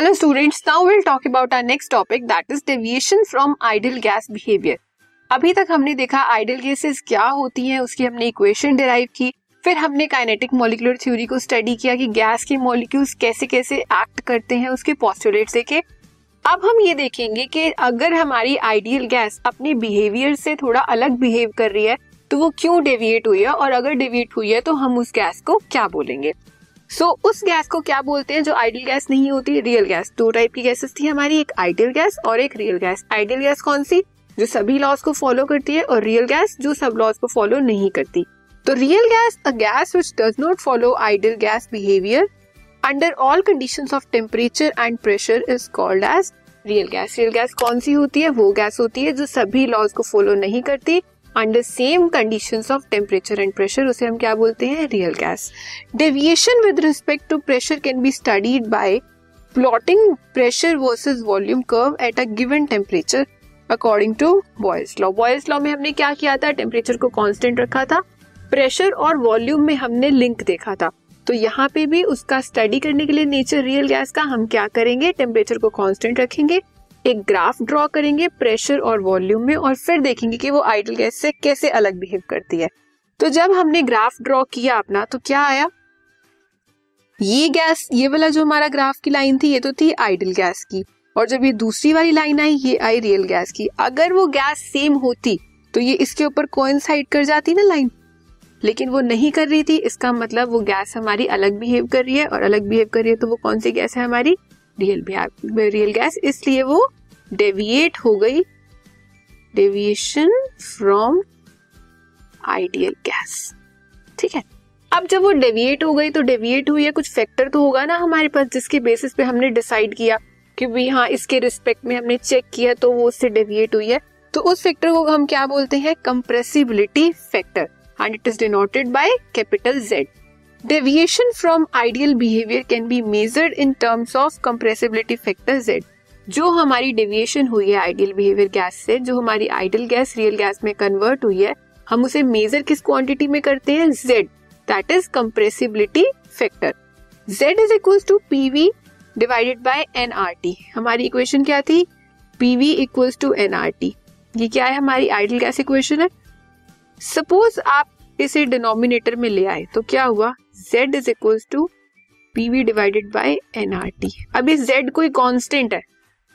Hello students now will talk about our next topic that is deviation from ideal gas behaviour अभी तक हमने देखा ideal gases क्या होती हैं, उसकी हमने इक्वेशन डिराइव की, फिर हमने काइनेटिक मॉलिकुलर थ्योरी को स्टडी किया कि गैस के मॉलिक्यूल्स कैसे कैसे एक्ट करते हैं, उसके पॉस्टुलेट देखे। अब हम ये देखेंगे कि अगर हमारी आइडियल गैस अपने बिहेवियर से थोड़ा अलग बिहेव कर रही है तो वो क्यों डेविएट हुई है? और अगर डेविएट हुई है तो हम उस गैस को क्या बोलेंगे? सो so, उस गैस को क्या बोलते हैं जो आइडियल गैस नहीं होती? रियल गैस दो टाइप की गैसेस थी हमारी एक आइडियल गैस और एक रियल गैस आइडियल गैस कौन सी? जो सभी लॉज को फॉलो करती है और रियल गैस जो सब लॉज को फॉलो नहीं करती. तो real gas a gas which does not follow ideal gas behaviour under all condition of temperature and pressure is called as real gas real gas कौन सी होती है? वो गैस होती है जो सभी लॉज को फॉलो नहीं करती under same condition of temperature and pressure उसे हम क्या बोलते हैं? Real gas deviation with respect to pressure can be studied by plotting pressure versus volume curve at a given temperature according to Boyle's law Boyle's law में हमने क्या किया था? टेम्परेचर को कांस्टेंट रखा था। प्रेशर और वॉल्यूम में हमने लिंक देखा था। तो यहाँ पे भी उसका स्टडी करने के लिए नेचर रियल गैस का हम क्या करेंगे? टेम्परेचर को कांस्टेंट रखेंगे। एक ग्राफ ड्रॉ करेंगे प्रेशर और वॉल्यूम में और फिर देखेंगे कि वो आइडल गैस से कैसे अलग बिहेव करती है। तो जब हमने ग्राफ ड्रॉ किया अपना तो क्या आया? ये गैस ये वाला जो हमारा ग्राफ की लाइन थी, ये तो थी आइडल गैस की। और जब ये दूसरी वाली लाइन आई, ये आई रियल गैस की। अगर वो गैस सेम होती तो ये इसके ऊपर कोइंसाइड कर जाती ना लाइन लेकिन वो नहीं कर रही थी, इसका मतलब वो गैस हमारी अलग बिहेव कर रही है और अलग बिहेव कर रही है तो वो कौन सी गैस है हमारी? रियल रियल गैस इसलिए वो डेविएट हो गई डेविएशन फ्रॉम आइडियल गैस ठीक है? अब जब वो डेविएट हो गई तो डेविएट हुई है कुछ फैक्टर तो होगा ना हमारे पास, जिसके बेसिस पे हमने डिसाइड किया कि भाई हाँ इसके रिस्पेक्ट में हमने चेक किया तो वो उससे डेविएट हुई है। तो उस फैक्टर को हम क्या बोलते हैं? Compressibility factor and it is denoted by capital Z deviation from ideal behaviour can be measured in terms of compressibility factor Z जो हमारी डेविएशन हुई है आइडियल बिहेवियर गैस से, जो हमारी आइडियल गैस रियल गैस में कन्वर्ट हुई है, हम उसे मेजर किस क्वांटिटी में करते हैं? Z that is compressibility factor Z is equal to PV divided by T हमारी इक्वेशन क्या थी? PV equals to N R T ये क्या है? हमारी आइडियल गैस इक्वेशन है। सपोज़ आप इसे डिनोमिनेटर में ले आए। तो क्या हुआ? Z is equal to PV divided by NRT अब इस z कोई कांस्टेंट है।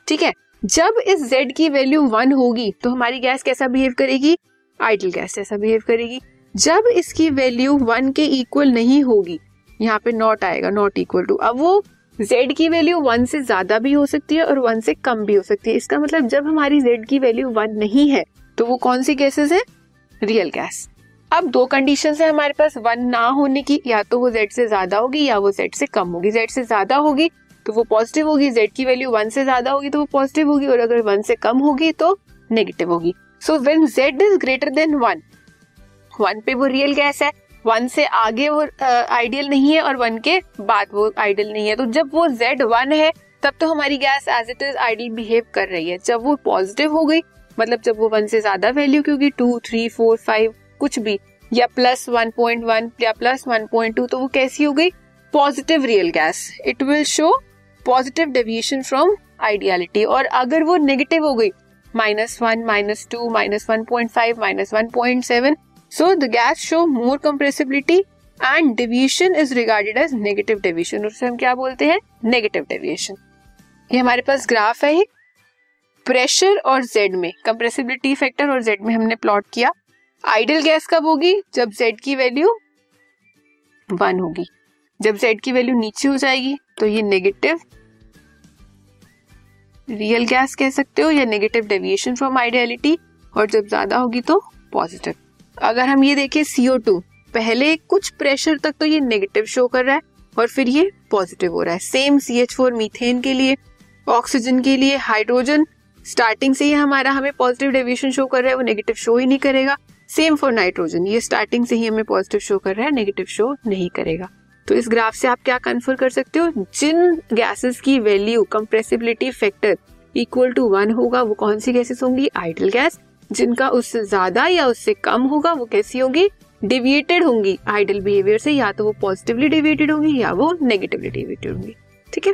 ठीक है? जब इस z की वैल्यू वन होगी तो हमारी गैस कैसा बिहेव करेगी? आइडल गैस ऐसा बिहेव करेगी। जब इसकी वैल्यू वन के इक्वल नहीं होगी, यहाँ पे नॉट आएगा नॉट इक्वल टू अब वो z की वैल्यू वन से ज़्यादा भी हो सकती है और वन से कम भी हो सकती है। इसका मतलब जब हमारी z की वैल्यू वन नहीं है तो वो कौन सी गैसेस है? रियल गैस अब दो कंडीशन है हमारे पास। वन ना होने की, या तो वो जेड से ज़्यादा होगी, या वो जेड से कम होगी। जेड से ज़्यादा होगी तो वो पॉजिटिव होगी। जेड की वैल्यू वन से ज़्यादा होगी तो वो पॉजिटिव होगी। और अगर वन से कम होगी तो नेगेटिव होगी। So when Z is greater than one one पे वो रियल गैस है। वन से आगे वो आइडियल नहीं है, और वन के बाद वो आइडियल नहीं है। तो जब वो जेड वन है, तब तो हमारी gas as it is ideal behave कर रही है। जब वो पॉजिटिव हो गई मतलब जब वो वन से ज़्यादा वैल्यू क्योंकि टू थ्री फोर फाइव कुछ भी, या प्लस वन पॉइंट वन या प्लस वन पॉइंट टू तो वो कैसी हो गई? Positive real gas it will show positive deviation from ideality और अगर वो नेगेटिव हो गई minus one minus two minus one point five minus one point seven so the gas show more compressibility and deviation is regarded as negative deviation उसे हम क्या बोलते हैं? नेगेटिव डेविएशन ये हमारे पास ग्राफ है प्रेशर और जेड में कंप्रेसिबिलिटी फैक्टर और जेड में हमने प्लॉट किया. आइडल गैस कब होगी? जब जेड की वैल्यू वन होगी। जब जेड की वैल्यू नीचे हो जाएगी तो ये नेगेटिव रियल गैस कह सकते हो, या नेगेटिव डेविएशन फ्रॉम आइडियलिटी और जब ज़्यादा होगी तो पॉजिटिव अगर हम ये देखें सीओ टू पहले कुछ प्रेशर तक तो ये नेगेटिव शो कर रहा है, और फिर ये पॉजिटिव हो रहा है। Same C H four methane के लिए ऑक्सीजन के लिए हाइड्रोजन स्टार्टिंग से ही हमारा हमें पॉजिटिव डेविएशन शो कर रहा है, वो नेगेटिव शो ही नहीं करेगा। सेम फॉर नाइट्रोजन ये स्टार्टिंग से ही हमें पॉजिटिव शो कर रहा है नेगेटिव शो नहीं करेगा। तो इस ग्राफ से आप क्या कन्फर कर सकते हो? जिन गैसेस की value compressibility factor equal to one होगा, वो कौन सी गैसेस होंगी? आइडल गैस जिनका उससे ज़्यादा या उससे कम होगा, वो कैसी होगी? डिविएटेड होंगी। आइडल बिहेवियर से या तो वो पॉजिटिवली डिविएटेड होंगी या वो नेगेटिवली डिविएटेड होंगी। ठीक है?